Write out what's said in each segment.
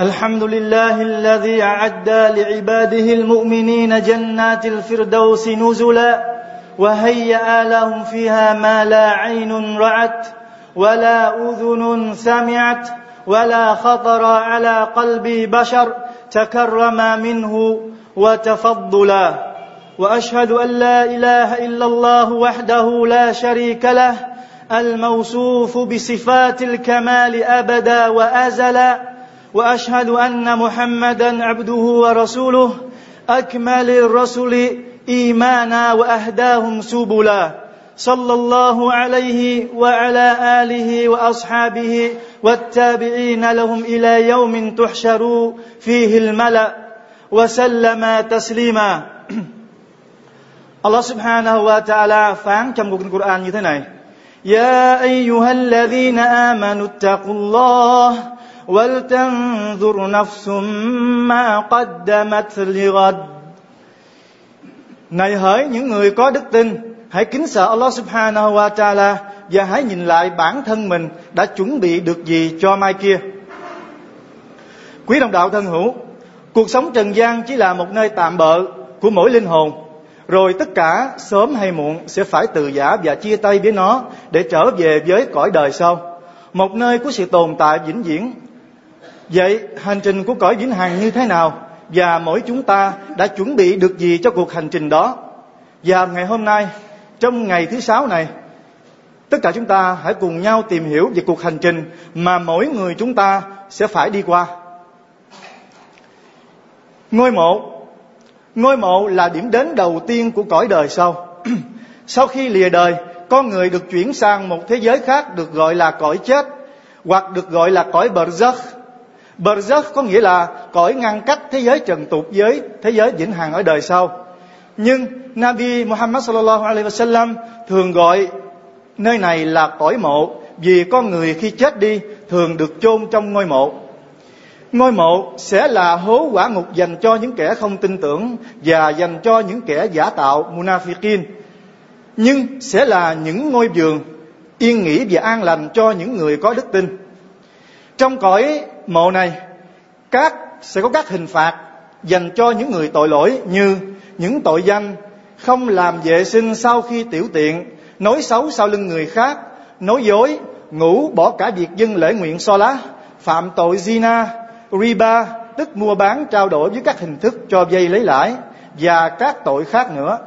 الحمد لله الذي أعد لعباده المؤمنين جنات الفردوس نزلا وهيأ لهم فيها ما لا عين رأت ولا أذن سمعت ولا خطر على قلب بشر تكرم منه وتفضلا وأشهد أن لا إله إلا الله وحده لا شريك له الموصوف بصفات الكمال أبدا وأزلا وأشهد أن محمدا عبده ورسوله. أكمل الرسل ايمانا وأهداهم سبلا. صلى الله عليه وعلى آله وأصحابه والتابعين لهم إلى يوم تحشر فيه الملأ. وسلم تسليما. subhanahu wa ta'ala phán trong cuộc này يا أيها الذين آمنوا اتقوا الله ولتنظر نفس ما قدمت لغد Này hỡi những người có đức tin Hãy kính sợ Allah subhanahu wa ta'ala Và hãy nhìn lại bản thân mình Đã chuẩn bị được gì cho mai kia Quý đồng đạo thân hữu Cuộc sống trần gian chỉ là một nơi tạm bợ Của mỗi linh hồn rồi tất cả sớm hay muộn sẽ phải từ giả và chia tay với nó để trở về với cõi đời sau một nơi của sự tồn tại vĩnh viễn vậy hành trình của cõi vĩnh hằng như thế nào và mỗi chúng ta đã chuẩn bị được gì cho cuộc hành trình đó và ngày hôm nay trong ngày thứ sáu này tất cả chúng ta hãy cùng nhau tìm hiểu về cuộc hành trình mà mỗi người chúng ta sẽ phải đi qua ngôi mộ Ngôi mộ là điểm đến đầu tiên của cõi đời sau. sau khi lìa đời, con người được chuyển sang một thế giới khác được gọi là cõi chết hoặc được gọi là cõi Barzakh. Barzakh có nghĩa là cõi ngăn cách thế giới trần tục với thế giới vĩnh hằng ở đời sau. Nhưng Nabi Muhammad sallallahu alaihi wasallam thường gọi nơi này là cõi mộ, vì con người khi chết đi thường được chôn trong ngôi mộ Ngôi mộ sẽ là hố quả ngục dành cho những kẻ không tin tưởng và dành cho những kẻ giả tạo, munafiqin. Nhưng sẽ là những ngôi giường yên nghỉ và an lành cho những người có đức tin. Trong cõi mộ này, các sẽ có các hình phạt dành cho những người tội lỗi như những tội danh không làm vệ sinh sau khi tiểu tiện, nói xấu sau lưng người khác, nói dối, ngủ bỏ cả việc dân lễ nguyện so lá, phạm tội zina, riba tức mua bán trao đổi với các hình thức cho vay lấy lãi và các tội khác nữa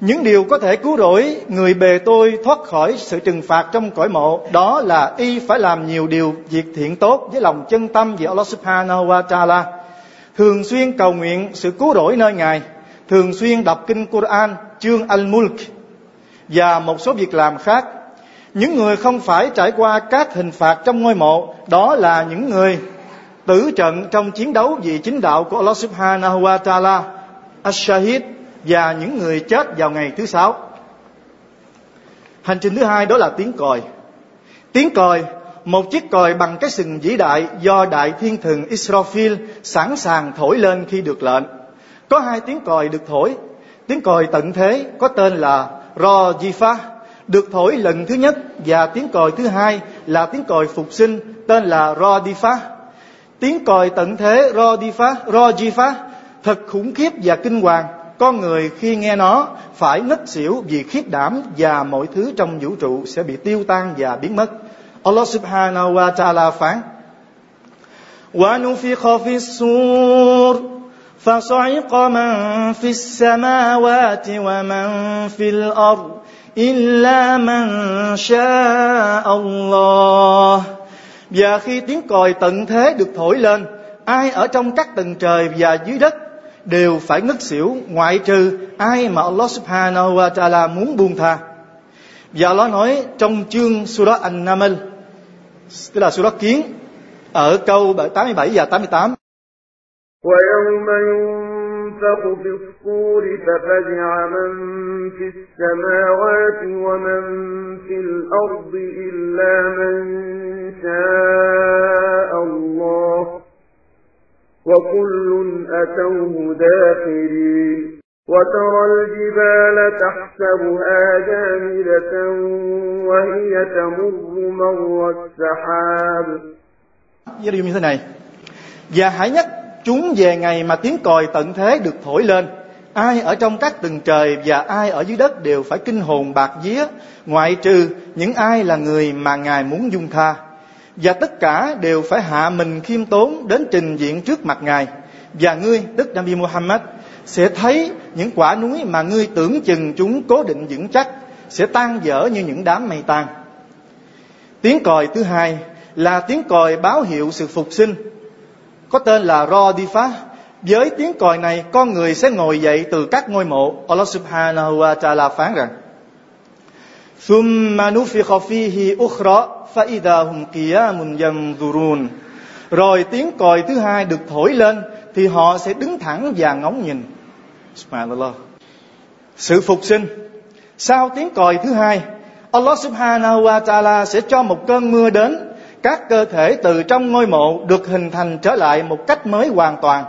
những điều có thể cứu rỗi người bề tôi thoát khỏi sự trừng phạt trong cõi mộ đó là y phải làm nhiều điều việc thiện tốt với lòng chân tâm về Allah subhanahu wa ta'ala. Thường xuyên cầu nguyện sự cứu rỗi nơi ngài thường xuyên đọc kinh Quran chương Al-Mulk và một số việc làm khác. Những người không phải trải qua các hình phạt trong ngôi mộ đó là những người tử trận trong chiến đấu vì chính đạo của Allah Subhanahu wa Taala, Ash-Shahid và những người chết vào ngày thứ sáu. Hành trình thứ hai đó là tiếng còi. Tiếng còi, một chiếc còi bằng cái sừng vĩ đại do đại thiên thần Israfil sẵn sàng thổi lên khi được lệnh. Có hai tiếng còi được thổi. Tiếng còi tận thế có tên là Rojifa, được thổi lần thứ nhất và tiếng còi thứ hai là tiếng còi phục sinh tên là Rodifa Tiếng còi tận thế Rodifa, Rojifa thật khủng khiếp và kinh hoàng Con người khi nghe nó phải ngất xỉu vì khiếp đảm và mọi thứ trong vũ trụ sẽ bị tiêu tan và biến mất. Allah subhanahu wa ta'ala phán ونفخ في الصور فصعق من في السماوات ومن في الأرض إلا من شاء الله và khi tiếng còi tận thế được thổi lên ai ở trong các tầng trời và dưới đất đều phải ngất xỉu ngoại trừ ai mà Allah subhanahu wa ta'ala muốn buông tha và Allah nói trong chương Surah An-Naml tức là Surah Kiến ở câu 87 và 88 ويوم ينفخ في الصور ففزع من في السماوات ومن في الأرض إلا من وكل أتوه داخرين وترى الجبال تحسبها جامدة وهي تمر مر السحاب như thế này và hãy nhắc chúng về ngày mà tiếng còi tận thế được thổi lên ai ở trong các tầng trời và ai ở dưới đất đều phải kinh hồn bạc vía ngoại trừ những ai là người mà ngài muốn dung tha và tất cả đều phải hạ mình khiêm tốn đến trình diện trước mặt ngài và ngươi tức Nabi Muhammad sẽ thấy những quả núi mà ngươi tưởng chừng chúng cố định vững chắc sẽ tan dở như những đám mây tan tiếng còi thứ hai là tiếng còi báo hiệu sự phục sinh có tên là Rodifa với tiếng còi này con người sẽ ngồi dậy từ các ngôi mộ Allah subhanahu wa ta'ala phán rằng ثم نفخ فيه أخرى فإذا هم قيام ينظرون rồi tiếng còi thứ hai được thổi lên thì họ sẽ đứng thẳng và ngóng nhìn Subhanallah sự phục sinh sau tiếng còi thứ hai Allah subhanahu wa ta'ala sẽ cho một cơn mưa đến các cơ thể từ trong ngôi mộ được hình thành trở lại một cách mới hoàn toàn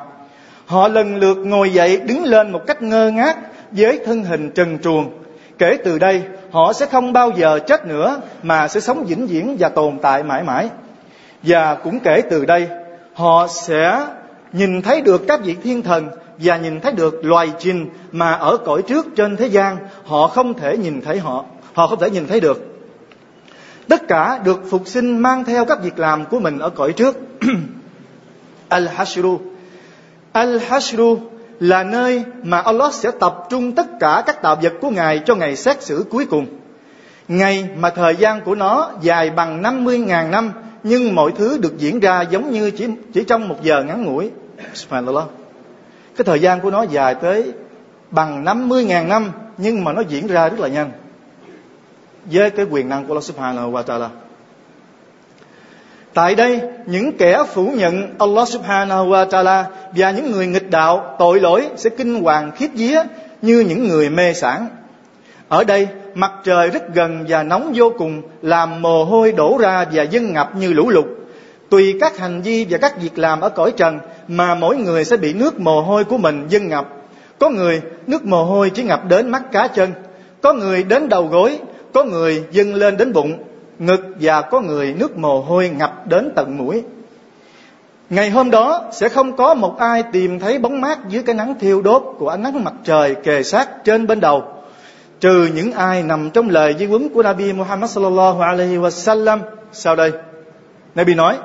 họ lần lượt ngồi dậy đứng lên một cách ngơ ngác với thân hình trần truồng kể từ đây, họ sẽ không bao giờ chết nữa, mà sẽ sống vĩnh viễn và tồn tại mãi mãi. Và cũng kể từ đây, họ sẽ nhìn thấy được các vị thiên thần và nhìn thấy được loài chim mà ở cõi trước trên thế gian, họ không thể nhìn thấy họ họ không thể nhìn thấy được. Tất cả được phục sinh mang theo các việc làm của mình ở cõi trước. Al hashru al hashru là nơi mà Allah sẽ tập trung tất cả các tạo vật của Ngài cho ngày xét xử cuối cùng. Ngày mà thời gian của nó dài bằng 50.000 năm, nhưng mọi thứ được diễn ra giống như chỉ chỉ trong một giờ ngắn ngủi. Subhanallah. Cái thời gian của nó dài tới bằng 50.000 năm, nhưng mà nó diễn ra rất là nhanh. Với cái quyền năng của Allah Subhanahu wa Ta'ala. Tại đây, những kẻ phủ nhận Allah subhanahu wa ta'ala và những người nghịch đạo, tội lỗi sẽ kinh hoàng khiếp vía như những người mê sản. Ở đây, mặt trời rất gần và nóng vô cùng, làm mồ hôi đổ ra và dâng ngập như lũ lụt. Tùy các hành vi và các việc làm ở cõi trần mà mỗi người sẽ bị nước mồ hôi của mình dâng ngập. Có người nước mồ hôi chỉ ngập đến mắt cá chân, có người đến đầu gối, có người dâng lên đến bụng, ngực và có người nước mồ hôi ngập đến tận mũi. Ngày hôm đó sẽ không có một ai tìm thấy bóng mát dưới cái nắng thiêu đốt của ánh nắng mặt trời kề sát trên bên đầu, trừ những ai nằm trong lời di huấn của Nabi Muhammad sallallahu alaihi wasallam. Sau đây, Nabi nói: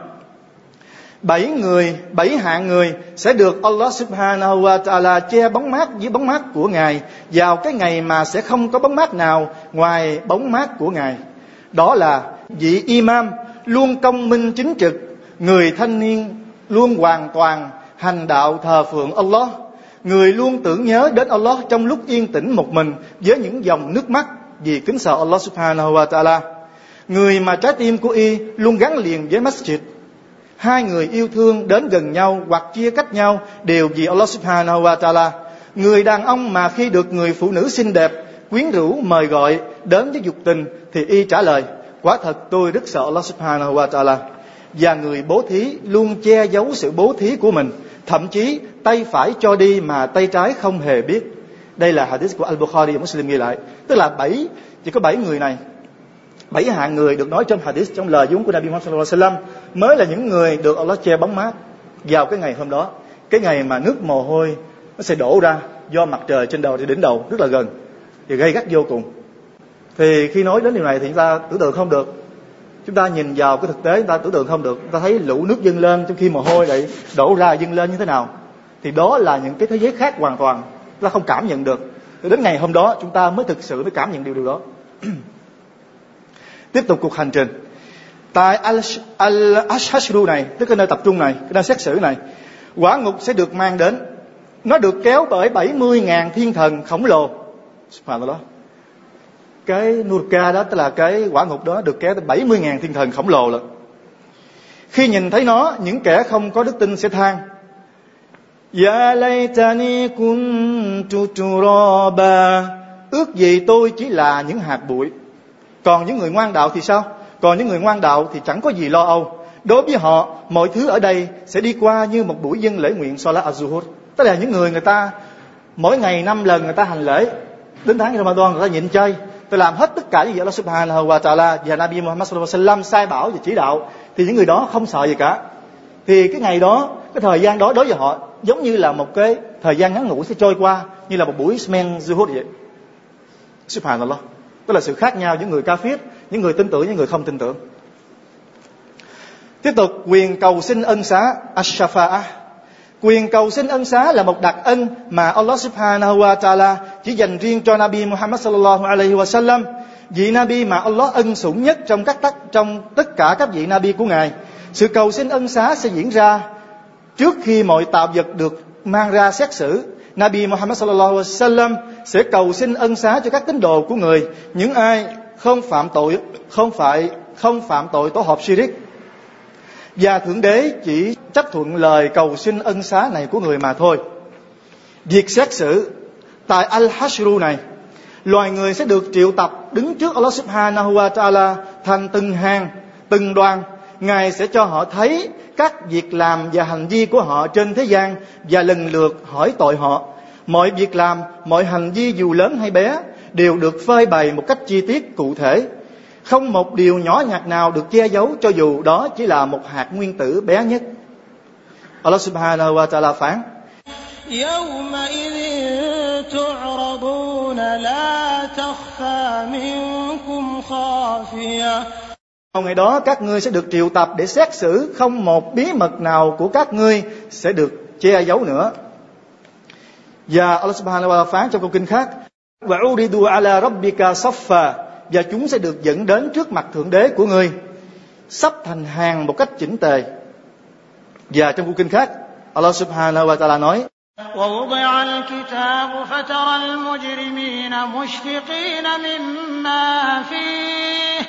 bảy người, bảy hạng người sẽ được Allah subhanahu wa ta'ala che bóng mát dưới bóng mát của Ngài vào cái ngày mà sẽ không có bóng mát nào ngoài bóng mát của Ngài đó là vị imam luôn công minh chính trực, người thanh niên luôn hoàn toàn hành đạo thờ phượng Allah, người luôn tưởng nhớ đến Allah trong lúc yên tĩnh một mình với những dòng nước mắt vì kính sợ Allah subhanahu wa ta'ala. Người mà trái tim của y luôn gắn liền với masjid. Hai người yêu thương đến gần nhau hoặc chia cách nhau đều vì Allah subhanahu wa ta'ala. Người đàn ông mà khi được người phụ nữ xinh đẹp quyến rũ mời gọi đến với dục tình thì y trả lời, quả thật tôi rất sợ Allah subhanahu wa ta'ala và người bố thí luôn che giấu sự bố thí của mình, thậm chí tay phải cho đi mà tay trái không hề biết. Đây là hadith của al bukhari và muslim ghi lại. Tức là bảy, chỉ có bảy người này, bảy hạng người được nói trong hadith, trong lời dũng của Nabi Muhammad sallallahu alaihi wasallam, mới là những người được Allah che bóng mát vào cái ngày hôm đó. Cái ngày mà nước mồ hôi nó sẽ đổ ra do mặt trời trên đầu thì đỉnh đầu, rất là gần thì gây gắt vô cùng. Thì khi nói đến điều này thì chúng ta tưởng tượng không được. Chúng ta nhìn vào cái thực tế, chúng ta tưởng tượng không được. Chúng ta thấy lũ nước dâng lên trong khi mồ hôi lại đổ ra dâng lên như thế nào. Thì đó là những cái thế giới khác hoàn toàn. Chúng ta không cảm nhận được. Thì đến ngày hôm đó, chúng ta mới thực sự mới cảm nhận điều điều đó. Tiếp tục cuộc hành trình. Tại al-ashashru này, tức cái nơi tập trung này, cái nơi xét xử này, quả ngục sẽ được mang đến. Nó được kéo bởi 70.000 thiên thần khổng lồ. Subhanallah. Cái Nurka đó tức là cái quả ngục đó được kéo tới 70.000 thiên thần khổng lồ lận. Khi nhìn thấy nó, những kẻ không có đức tin sẽ than Ya laytani kuntu turaba. Ước gì tôi chỉ là những hạt bụi. Còn những người ngoan đạo thì sao? Còn những người ngoan đạo thì chẳng có gì lo âu. Đối với họ, mọi thứ ở đây sẽ đi qua như một buổi dân lễ nguyện Salat Az-Zuhur Tức là những người người ta, mỗi ngày năm lần người ta hành lễ đến tháng Ramadan người ta nhịn chơi. Tôi làm hết tất cả những gì Allah Subhanahu wa Taala và Nabi Muhammad sallallahu alaihi wasallam sai bảo và chỉ đạo. Thì những người đó không sợ gì cả. Thì cái ngày đó, cái thời gian đó đối với họ giống như là một cái thời gian ngắn ngủi sẽ trôi qua, như là một buổi smen zuhud vậy. Subhanallah. Tức là sự khác nhau giữa người kafir, những người tin tưởng, những người không tin tưởng. Tiếp tục, quyền cầu xin ân xá ash-shafa'ah quyền cầu xin ân xá là một đặc ân mà Allah subhanahu wa ta'ala chỉ dành riêng cho Nabi Muhammad sallallahu alaihi wa sallam vị Nabi mà Allah ân sủng nhất trong các tất trong tất cả các vị Nabi của ngài. Sự cầu xin ân xá sẽ diễn ra trước khi mọi tạo vật được mang ra xét xử. Nabi Muhammad sallallahu alaihi wasallam sẽ cầu xin ân xá cho các tín đồ của người. Những ai không phạm tội, không phải, không phạm tội tổ hợp shirik và thượng đế chỉ chấp thuận lời cầu xin ân xá này của người mà thôi. Việc xét xử tại al hashru này, loài người sẽ được triệu tập đứng trước Allah subhanahu wa ta'ala thành từng hàng, từng đoàn. Ngài sẽ cho họ thấy các việc làm và hành vi của họ trên thế gian và lần lượt hỏi tội họ. Mọi việc làm, mọi hành vi dù lớn hay bé đều được phơi bày một cách chi tiết cụ thể. Không một điều nhỏ nhặt nào được che giấu cho dù đó chỉ là một hạt nguyên tử bé nhất. Allah subhanahu wa ta'ala phán. Hôm ngày đó các ngươi sẽ được triệu tập để xét xử không một bí mật nào của các ngươi sẽ được che giấu nữa. Và Allah subhanahu wa ta'ala phán trong câu kinh khác. Và uridu ala rabbika saffa và chúng sẽ được dẫn đến trước mặt thượng đế của ngươi sắp thành hàng một cách chỉnh tề và trong câu kinh khác Allah subhanahu wa ta'ala nói ووضع الكتاب فترى المجرمين مشفقين مما فيه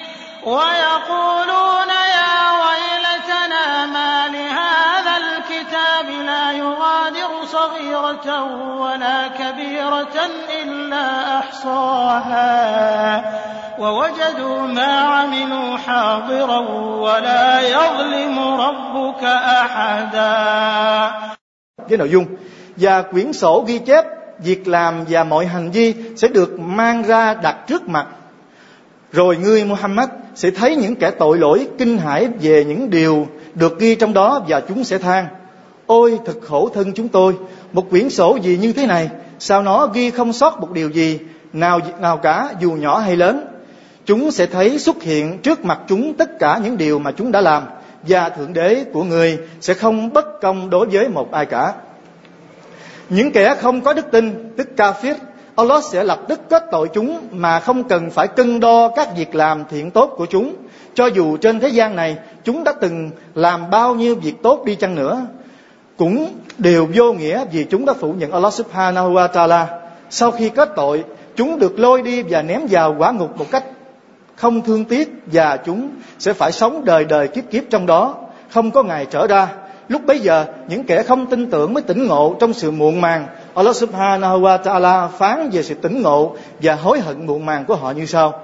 ويقولون يا ويلتنا ما لهذا الكتاب لا يغادر صغيرة ولا كبيرة إلا أحصاها ووجدوا ما عملوا حاضرا ولا يظلم ربك أحدا với nội dung và quyển sổ ghi chép việc làm và mọi hành vi sẽ được mang ra đặt trước mặt rồi ngươi Muhammad sẽ thấy những kẻ tội lỗi kinh hãi về những điều được ghi trong đó và chúng sẽ than ôi thật khổ thân chúng tôi một quyển sổ gì như thế này sao nó ghi không sót một điều gì nào nào cả dù nhỏ hay lớn Chúng sẽ thấy xuất hiện trước mặt chúng tất cả những điều mà chúng đã làm, và thượng đế của người sẽ không bất công đối với một ai cả. Những kẻ không có đức tin, tức kafir Allah sẽ lập tức kết tội chúng mà không cần phải cân đo các việc làm thiện tốt của chúng. Cho dù trên thế gian này, chúng đã từng làm bao nhiêu việc tốt đi chăng nữa, cũng đều vô nghĩa vì chúng đã phủ nhận Allah subhanahu wa ta'ala. Sau khi kết tội, chúng được lôi đi và ném vào quả ngục một cách không thương tiếc và chúng sẽ phải sống đời đời kiếp kiếp trong đó không có ngày trở ra lúc bấy giờ những kẻ không tin tưởng mới tỉnh ngộ trong sự muộn màng Allah subhanahu wa ta'ala phán về sự tỉnh ngộ và hối hận muộn màng của họ như sau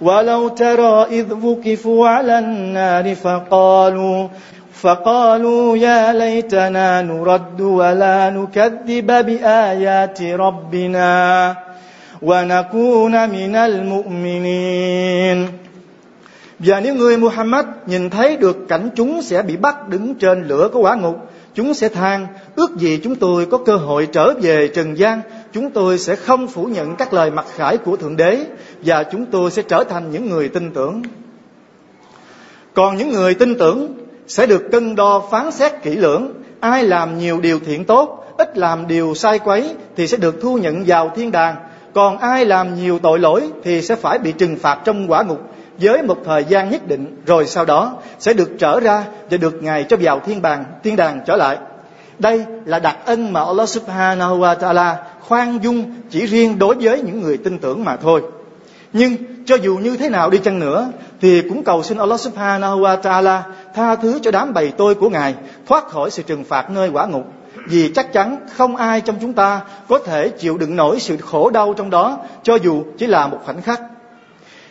ولو ترى إذ وقفوا على النار فقالوا فقالوا يا ليتنا نرد ولا نكذب بآيات ربنا ونكون من المؤمنين Và nếu người Muhammad nhìn thấy được cảnh chúng sẽ bị bắt đứng trên lửa của quả ngục, chúng sẽ than, ước gì chúng tôi có cơ hội trở về trần gian, chúng tôi sẽ không phủ nhận các lời mặc khải của Thượng Đế và chúng tôi sẽ trở thành những người tin tưởng. Còn những người tin tưởng sẽ được cân đo phán xét kỹ lưỡng, ai làm nhiều điều thiện tốt, ít làm điều sai quấy thì sẽ được thu nhận vào thiên đàng, còn ai làm nhiều tội lỗi thì sẽ phải bị trừng phạt trong quả ngục với một thời gian nhất định, rồi sau đó sẽ được trở ra và được ngài cho vào thiên bàn, thiên đàng trở lại. Đây là đặc ân mà Allah subhanahu wa ta'ala khoan dung chỉ riêng đối với những người tin tưởng mà thôi. Nhưng cho dù như thế nào đi chăng nữa, thì cũng cầu xin Allah subhanahu wa ta'ala tha thứ cho đám bầy tôi của ngài, thoát khỏi sự trừng phạt nơi quả ngục vì chắc chắn không ai trong chúng ta có thể chịu đựng nổi sự khổ đau trong đó cho dù chỉ là một khoảnh khắc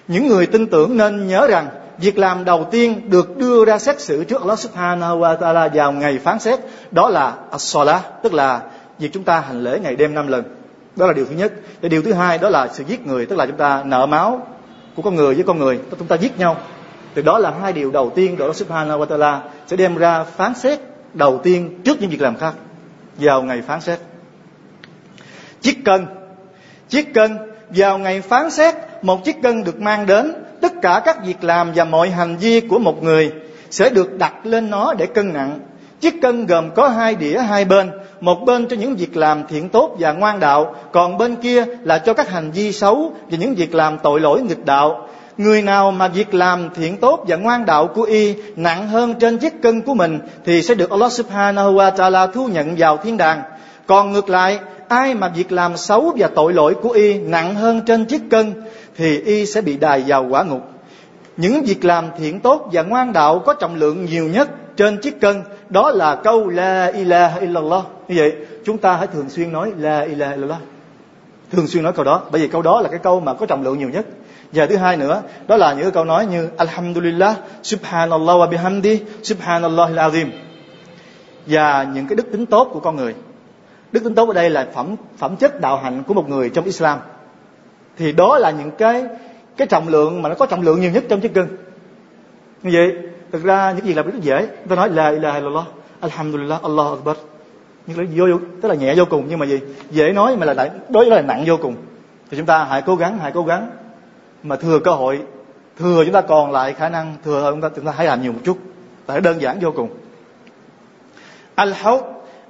những người tin tưởng nên nhớ rằng việc làm đầu tiên được đưa ra xét xử trước Allah Subhanahu wa Taala vào ngày phán xét đó là as-salah, tức là việc chúng ta hành lễ ngày đêm năm lần. Đó là điều thứ nhất. Và điều thứ hai đó là sự giết người, tức là chúng ta nợ máu của con người với con người, tức chúng ta giết nhau. Từ đó là hai điều đầu tiên đó Allah Subhanahu wa Taala sẽ đem ra phán xét đầu tiên trước những việc làm khác vào ngày phán xét. Chiếc cân chiếc cân, vào ngày phán xét, một chiếc cân được mang đến, tất cả các việc làm và mọi hành vi của một người sẽ được đặt lên nó để cân nặng. Chiếc cân gồm có hai đĩa hai bên, một bên cho những việc làm thiện tốt và ngoan đạo, còn bên kia là cho các hành vi xấu và những việc làm tội lỗi nghịch đạo người nào mà việc làm thiện tốt và ngoan đạo của y, nặng hơn trên chiếc cân của mình, thì sẽ được Allah Subhanahu wa Taala thu nhận vào thiên đàng. Còn ngược lại, ai mà việc làm xấu và tội lỗi của y nặng hơn trên chiếc cân, thì y sẽ bị đài vào quả ngục. Những việc làm thiện tốt và ngoan đạo có trọng lượng nhiều nhất trên chiếc cân, đó là câu la ilaha illallah. Như vậy, chúng ta hãy thường xuyên nói la ilaha illallah. Thường xuyên nói câu đó, bởi vì câu đó là cái câu mà có trọng lượng nhiều nhất và thứ hai nữa, đó là những câu nói như alhamdulillah, subhanallah wa bihamdi subhanallah azim. Và những cái đức tính tốt của con người. Đức tính tốt ở đây là phẩm phẩm chất đạo hạnh của một người trong Islam. Thì đó là những cái cái trọng lượng mà nó có trọng lượng nhiều nhất trong chiếc cân như vậy, thực ra những gì làm rất dễ. Ta nói là ilaha illallah, alhamdulillah allah akbar. Nhưng là vô, tức là nhẹ vô cùng, nhưng mà gì? Dễ nói mà là đối với là nặng vô cùng. Thì chúng ta hãy cố gắng, hãy cố gắng mà thừa cơ hội, thừa chúng ta còn lại khả năng, thừa chúng ta chúng ta hãy làm nhiều một chút. Tại đơn giản vô cùng. Al haut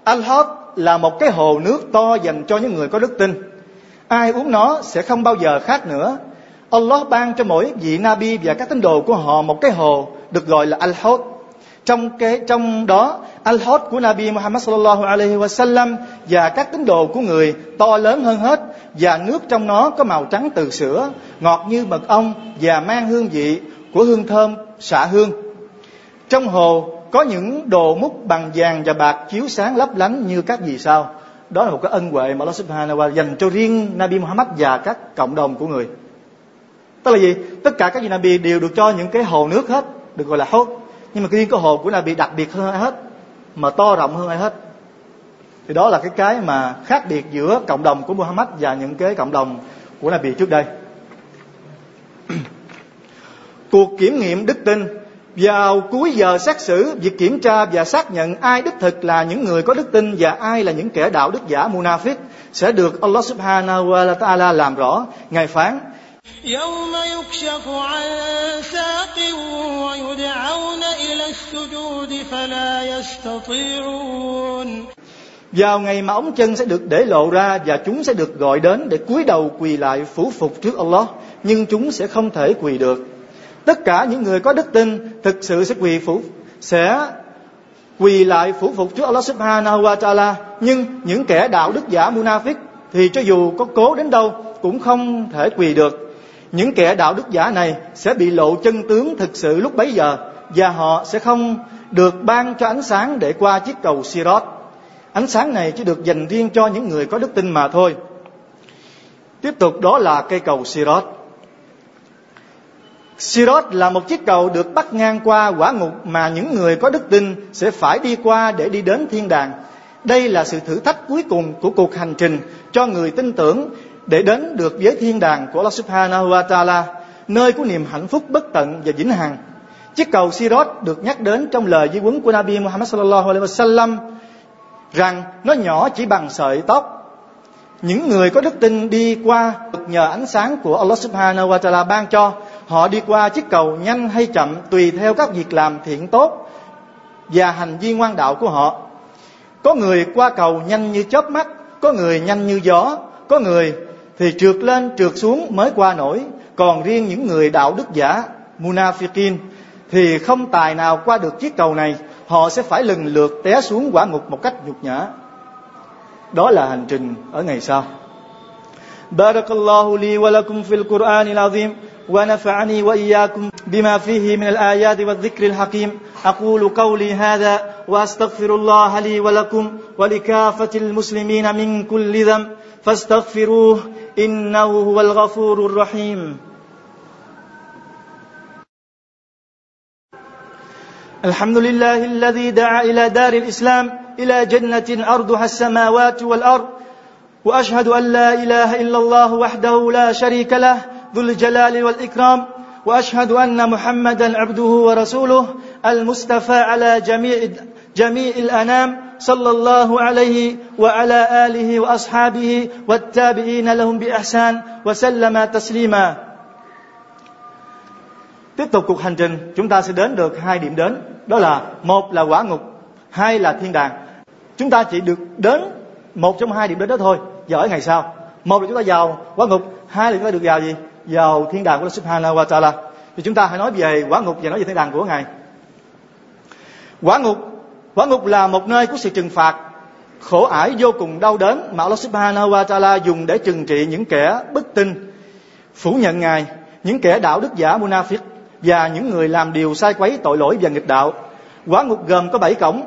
al haut là một cái hồ nước to dành cho những người có đức tin. Ai uống nó sẽ không bao giờ khát nữa. Allah ban cho mỗi vị Nabi và các tín đồ của họ một cái hồ được gọi là Al-Hawd. Trong cái trong đó al hot của Nabi Muhammad sallallahu alaihi wasallam và các tín đồ của người to lớn hơn hết và nước trong nó có màu trắng từ sữa, ngọt như mật ong và mang hương vị của hương thơm xạ hương. Trong hồ có những đồ múc bằng vàng và bạc chiếu sáng lấp lánh như các vì sao. Đó là một cái ân huệ mà Allah Subhanahu wa dành cho riêng Nabi Muhammad và các cộng đồng của người. Tức là gì? Tất cả các vị Nabi đều được cho những cái hồ nước hết, được gọi là hốt. Nhưng mà riêng cái hội của Nabi đặc biệt hơn ai hết, mà to rộng hơn ai hết. Thì đó là cái cái mà khác biệt giữa cộng đồng của Muhammad và những cái cộng đồng của Nabi trước đây. Cuộc kiểm nghiệm đức tin vào cuối giờ xét xử, việc kiểm tra và xác nhận ai đích thực là những người có đức tin và ai là những kẻ đạo đức giả munafik sẽ được Allah Subhanahu wa Taala làm rõ. Ngài phán: يوم يكشف عن ساق ويدعون إلى السجود فلا يستطيعون Vào ngày mà ống chân sẽ được để lộ ra và chúng sẽ được gọi đến để cúi đầu quỳ lại phủ phục trước Allah, nhưng chúng sẽ không thể quỳ được. Tất cả những người có đức tin thực sự sẽ quỳ phủ sẽ quỳ lại phủ phục trước Allah Subhanahu wa Taala, nhưng những kẻ đạo đức giả munafik thì cho dù có cố đến đâu cũng không thể quỳ được những kẻ đạo đức giả này sẽ bị lộ chân tướng thực sự lúc bấy giờ, và họ sẽ không được ban cho ánh sáng để qua chiếc cầu sirot. Ánh sáng này chỉ được dành riêng cho những người có đức tin mà thôi. Tiếp tục, đó là cây cầu sirot. Sirot là một chiếc cầu được bắt ngang qua quả ngục mà những người có đức tin sẽ phải đi qua để đi đến thiên đàng. Đây là sự thử thách cuối cùng của cuộc hành trình cho người tin tưởng để đến được với thiên đàng của Allah Subhanahu wa Taala, nơi của niềm hạnh phúc bất tận và vĩnh hằng. Chiếc cầu Sirat được nhắc đến trong lời di huấn của Nabi Muhammad sallallahu alaihi wasallam rằng nó nhỏ chỉ bằng sợi tóc. Những người có đức tin đi qua được nhờ ánh sáng của Allah Subhanahu wa Taala ban cho, họ đi qua chiếc cầu nhanh hay chậm tùy theo các việc làm thiện tốt và hành vi ngoan đạo của họ. Có người qua cầu nhanh như chớp mắt, có người nhanh như gió, có người thì trượt lên trượt xuống mới qua nổi còn riêng những người đạo đức giả munafikin thì không tài nào qua được chiếc cầu này họ sẽ phải lần lượt té xuống quả ngục một cách nhục nhã đó là hành trình ở ngày sau بارك الله لي ولكم في القرآن العظيم ونفعني وإياكم بما فيه من الآيات والذكر الحكيم أقول قولي هذا وأستغفر الله لي ولكم ولكافة المسلمين من كل ذنب فاستغفروه إنه هو الغفور الرحيم. الحمد لله الذي دعا إلى دار الإسلام إلى جنة أرضها السماوات والأرض وأشهد أن لا إله إلا الله وحده لا شريك له ذو الجلال والإكرام وأشهد أن محمدا عبده ورسوله المصطفى على جميع جميع الأنام صلى الله عليه وعلى آله وأصحابه والتابعين لهم بإحسان وسلم تسليما Tiếp tục cuộc hành trình, chúng ta sẽ đến được hai điểm đến, đó là một là quả ngục, hai là thiên đàng. Chúng ta chỉ được đến một trong hai điểm đến đó thôi, và ở ngày sau. Một là chúng ta vào quả ngục, hai là chúng ta được vào gì? Vào thiên đàng của Allah Subhanahu wa Taala. Thì chúng ta hãy nói về quả ngục và nói về thiên đàng của Ngài. Quả ngục, quả ngục là một nơi của sự trừng phạt khổ ải vô cùng đau đớn mà Allah Subhanahu wa Taala dùng để trừng trị những kẻ bất tin, phủ nhận Ngài, những kẻ đạo đức giả munafiq và những người làm điều sai quấy tội lỗi và nghịch đạo. Quả ngục gồm có bảy cổng,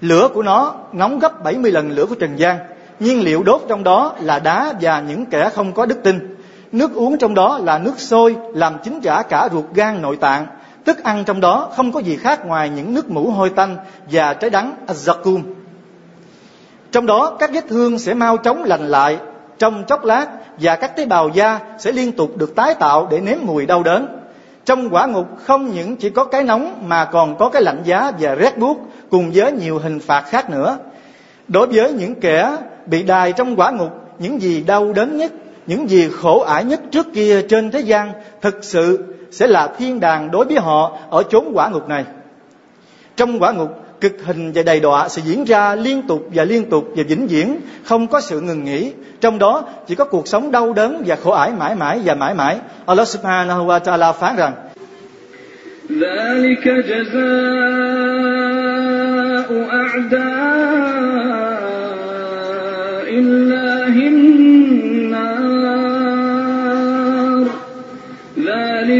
lửa của nó nóng gấp 70 lần lửa của trần gian. Nhiên liệu đốt trong đó là đá và những kẻ không có đức tin. Nước uống trong đó là nước sôi làm chín trả cả ruột gan nội tạng. Thức ăn trong đó không có gì khác ngoài những nước mũ hôi tanh và trái đắng azakum. Trong đó các vết thương sẽ mau chóng lành lại trong chốc lát và các tế bào da sẽ liên tục được tái tạo để nếm mùi đau đớn. Trong quả ngục không những chỉ có cái nóng mà còn có cái lạnh giá và rét buốt cùng với nhiều hình phạt khác nữa. Đối với những kẻ bị đài trong quả ngục, những gì đau đớn nhất, những gì khổ ải nhất trước kia trên thế gian thực sự sẽ là thiên đàng đối với họ ở chốn quả ngục này. Trong quả ngục, cực hình và đầy đọa sẽ diễn ra liên tục và liên tục và vĩnh viễn, không có sự ngừng nghỉ. Trong đó chỉ có cuộc sống đau đớn và khổ ải mãi mãi và mãi mãi. Allah subhanahu wa ta'ala phán rằng ذلك جزاء أعداء الله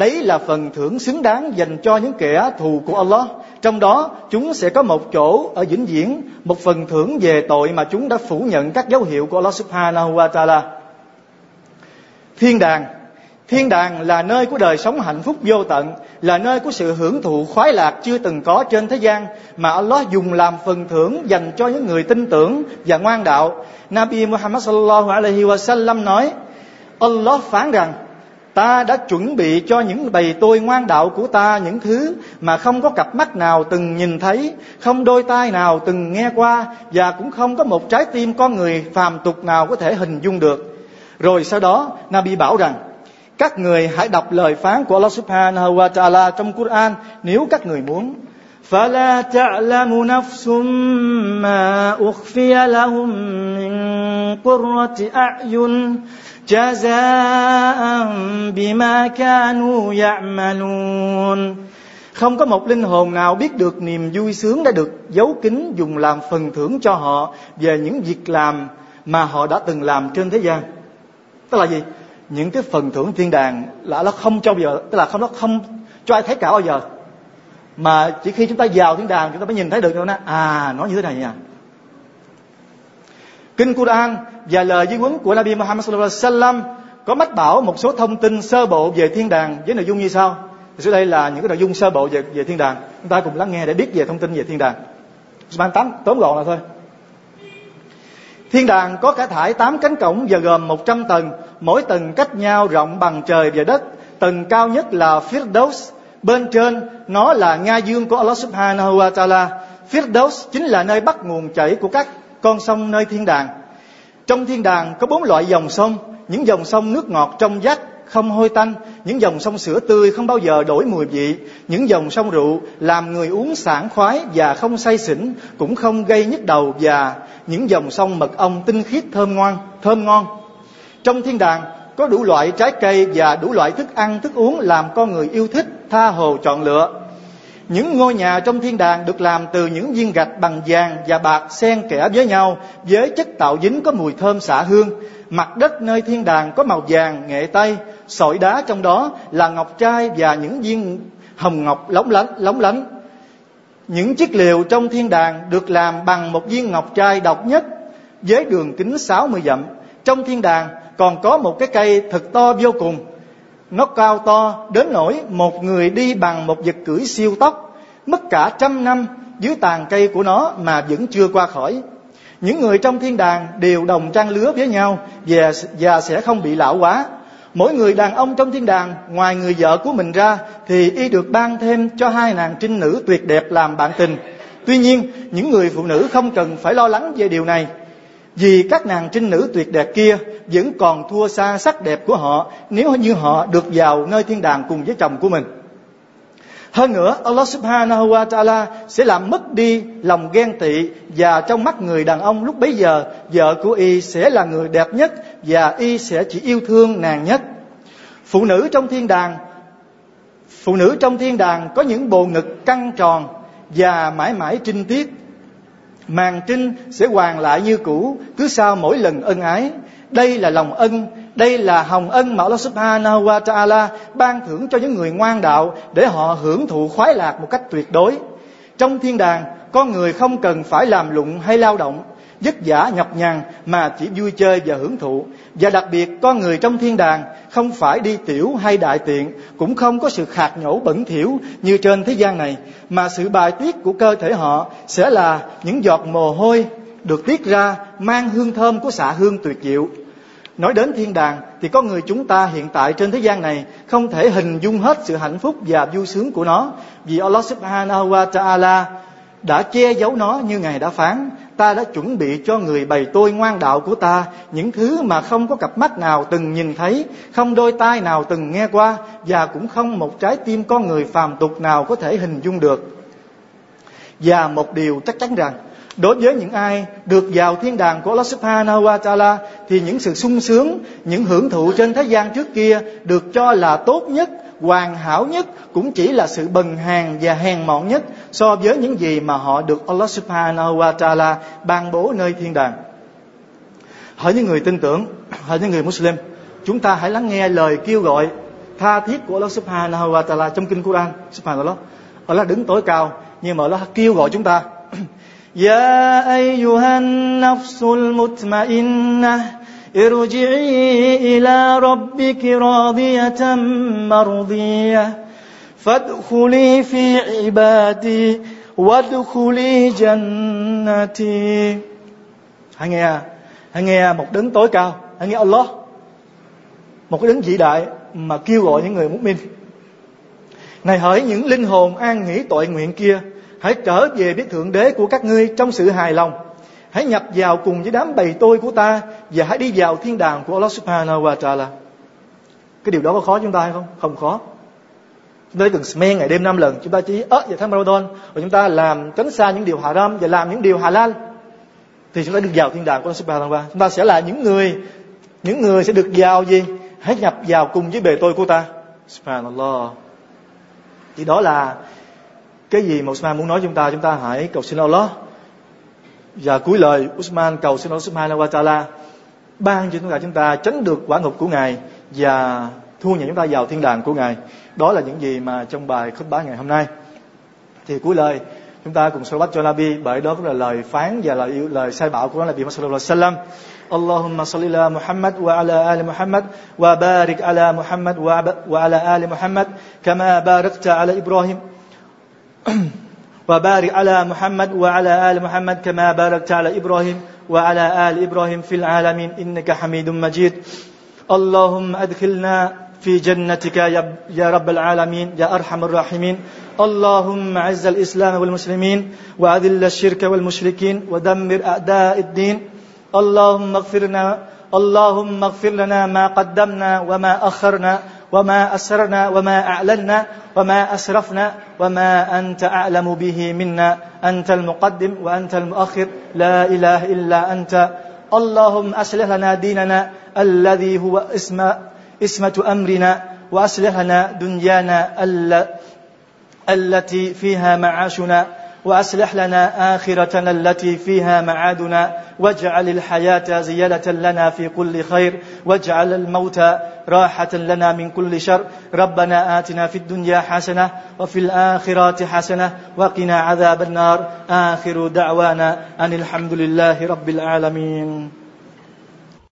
Đấy là phần thưởng xứng đáng dành cho những kẻ thù của Allah. Trong đó chúng sẽ có một chỗ ở vĩnh viễn, một phần thưởng về tội mà chúng đã phủ nhận các dấu hiệu của Allah Subhanahu wa Taala. Thiên đàng Thiên đàng là nơi của đời sống hạnh phúc vô tận, là nơi của sự hưởng thụ khoái lạc chưa từng có trên thế gian mà Allah dùng làm phần thưởng dành cho những người tin tưởng và ngoan đạo. Nabi Muhammad sallallahu alaihi wasallam nói: Allah phán rằng Ta đã chuẩn bị cho những bầy tôi ngoan đạo của ta những thứ mà không có cặp mắt nào từng nhìn thấy, không đôi tai nào từng nghe qua và cũng không có một trái tim con người phàm tục nào có thể hình dung được. Rồi sau đó, Nabi bảo rằng, các người hãy đọc lời phán của Allah Subhanahu wa Ta'ala trong Quran nếu các người muốn. فلا تعلم نفس ما أخفي لهم من قرة أعين jazaan bima kanu ya'malun không có một linh hồn nào biết được niềm vui sướng đã được giấu kín dùng làm phần thưởng cho họ về những việc làm mà họ đã từng làm trên thế gian. Tức là gì? Những cái phần thưởng thiên đàng là nó không cho giờ, tức là không, nó không cho ai thấy cả bao giờ. Mà chỉ khi chúng ta vào thiên đàng chúng ta mới nhìn thấy được thôi nè à nó như thế này nha kinh Quran và lời di huấn của Nabi Muhammad sallallahu alaihi wasallam có mách bảo một số thông tin sơ bộ về thiên đàng với nội dung như sau thì dưới đây là những cái nội dung sơ bộ về về thiên đàng chúng ta cùng lắng nghe để biết về thông tin về thiên đàng Ban tóm tóm gọn là thôi Thiên đàng có cả thải 8 cánh cổng và gồm 100 tầng, mỗi tầng cách nhau rộng bằng trời và đất. Tầng cao nhất là Firdaus, bên trên nó là nga dương của Allah Subhanahu wa Taala. Firdaus chính là nơi bắt nguồn chảy của các con sông nơi thiên đàng. Trong thiên đàng có bốn loại dòng sông, những dòng sông nước ngọt trong vắt không hôi tanh, những dòng sông sữa tươi không bao giờ đổi mùi vị, những dòng sông rượu làm người uống sảng khoái và không say xỉn, cũng không gây nhức đầu và những dòng sông mật ong tinh khiết thơm ngon, thơm ngon. Trong thiên đàng có đủ loại trái cây và đủ loại thức ăn thức uống làm con người yêu thích, tha hồ chọn lựa. Những ngôi nhà trong thiên đàng được làm từ những viên gạch bằng vàng và bạc xen kẽ với nhau với chất tạo dính có mùi thơm xạ hương. Mặt đất nơi thiên đàng có màu vàng, nghệ tây, sỏi đá trong đó là ngọc trai và những viên hồng ngọc lóng lánh, lóng lánh. Những chiếc liều trong thiên đàng được làm bằng một viên ngọc trai độc nhất với đường kính 60 dặm. Trong thiên đàng còn có một cái cây thật to vô cùng nó cao to đến nỗi một người đi bằng một vật cưỡi siêu tốc mất cả trăm năm dưới tàn cây của nó mà vẫn chưa qua khỏi. Những người trong thiên đàng đều đồng trang lứa với nhau và, và sẽ không bị lão quá mỗi người đàn ông trong thiên đàng ngoài người vợ của mình ra thì y được ban thêm cho hai nàng trinh nữ tuyệt đẹp làm bạn tình. Tuy nhiên những người phụ nữ không cần phải lo lắng về điều này vì các nàng trinh nữ tuyệt đẹp kia vẫn còn thua xa sắc đẹp của họ nếu như họ được vào nơi thiên đàng cùng với chồng của mình hơn nữa, Allah subhanahu wa ta'ala sẽ làm mất đi lòng ghen tị và trong mắt người đàn ông lúc bấy giờ, vợ của y sẽ là người đẹp nhất và y sẽ chỉ yêu thương nàng nhất. Phụ nữ trong thiên đàng Phụ nữ trong thiên đàng có những bộ ngực căng tròn và mãi mãi trinh tiết. Màn trinh sẽ hoàn lại như cũ cứ sau mỗi lần ân ái. Đây là lòng ân đây là hồng ân mà Allah subhanahu wa ta'ala ban thưởng cho những người ngoan đạo để họ hưởng thụ khoái lạc một cách tuyệt đối. Trong thiên đàng, con người không cần phải làm lụng hay lao động, vất vả nhọc nhằn mà chỉ vui chơi và hưởng thụ. Và đặc biệt con người trong thiên đàng không phải đi tiểu hay đại tiện, cũng không có sự khạc nhổ bẩn thỉu như trên thế gian này, mà sự bài tiết của cơ thể họ sẽ là những giọt mồ hôi được tiết ra mang hương thơm của xạ hương tuyệt diệu Nói đến thiên đàng thì có người chúng ta hiện tại trên thế gian này không thể hình dung hết sự hạnh phúc và vui sướng của nó vì Allah subhanahu wa ta'ala đã che giấu nó như Ngài đã phán. Ta đã chuẩn bị cho người bày tôi ngoan đạo của ta. Những thứ mà không có cặp mắt nào từng nhìn thấy không đôi tai nào từng nghe qua và cũng không một trái tim con người phàm tục nào có thể hình dung được. Và một điều chắc chắn rằng đối với những ai được vào thiên đàng của Allah Subhanahu wa Taala thì những sự sung sướng, những hưởng thụ trên thế gian trước kia được cho là tốt nhất, hoàn hảo nhất cũng chỉ là sự bần hàng và hèn mọn nhất so với những gì mà họ được Allah Subhanahu wa Taala ban bố nơi thiên đàng. Hỡi những người tin tưởng, hỡi những người Muslim, chúng ta hãy lắng nghe lời kêu gọi tha thiết của Allah Subhanahu wa Taala trong kinh Quran. Subhanallah. Allah đứng tối cao nhưng mà Allah kêu gọi chúng ta. Ya ayyuhan nafsul mutmainnah ارجعي إلى ربك راضية مرضية فادخلي في عبادي وادخلي جنتي hãy nghe hãy nghe một đấng tối cao hãy nghe Allah một cái đấng vĩ đại mà kêu gọi những người mu'min này hỡi những linh hồn an nghỉ tội nguyện kia hãy trở về với thượng đế của các ngươi trong sự hài lòng hãy nhập vào cùng với đám bầy tôi của ta và hãy đi vào thiên đàng của Allah Subhanahu wa Taala. Cái điều đó có khó chúng ta hay không? Không khó. Chúng ta từng smen ngày đêm năm lần. Chúng ta chỉ ớt vào tháng Ramadan và chúng ta làm, tránh xa những điều haram và làm những điều halal. Thì chúng ta được vào thiên đàng của Allah Subhanahu wa Taala. Chúng ta sẽ là những người những người sẽ được vào gì? Hãy nhập vào cùng với bề tôi của ta. Subhanallah. Thì đó là cái gì mà Usman muốn nói chúng ta? Chúng ta hãy cầu xin Allah và cuối lời, Usman cầu xin Allah Subhanahu wa Taala. Ban cho tất cả chúng ta tránh được quả ngục của ngài và thu nhận chúng ta vào thiên đàng của ngài. Đó là những gì mà trong bài khất bá ngày hôm nay. Thì cuối lời, chúng ta cùng salawat cho Nabi, bởi đó cũng là lời phán và lời yêu, lời sai bảo của Nabi Muhammad sallallahu alaihi wasallam. Allahumma salli ala Muhammad wa ala ali Muhammad wa barik ala Muhammad wa ala ali Muhammad kama barakta ala Ibrahim. وبارك على محمد وعلى آل محمد كما باركت على إبراهيم وعلى آل إبراهيم في العالمين. إنك حميد مجيد. اللهم أدخلنا في جنتك يا رب العالمين يا أرحم الراحمين. اللهم عز الإسلام والمسلمين وأذل الشرك والمشركين ودمر أعداء الدين. اللهم اغفر لنا اللهم اغفر لنا ما قدمنا وما أخرنا. وما أسررنا وما أعلنا وما أسرفنا وما أنت أعلم به منا. أنت المقدم وأنت المؤخر. لا إله إلا أنت. اللهم أصلح لنا ديننا الذي هو اسم اسمة أمرنا وأصلح لنا دنيانا التي فيها معاشنا. وأصلح لنا آخرتنا التي فيها معادنا واجعل الحياة زيادة لنا في كل خير واجعل الموت راحة لنا من كل شر. ربنا آتنا في الدنيا حسنة وفي الآخرة حسنة وقنا عذاب النار. آخر دعوانا أن الحمد لله رب العالمين.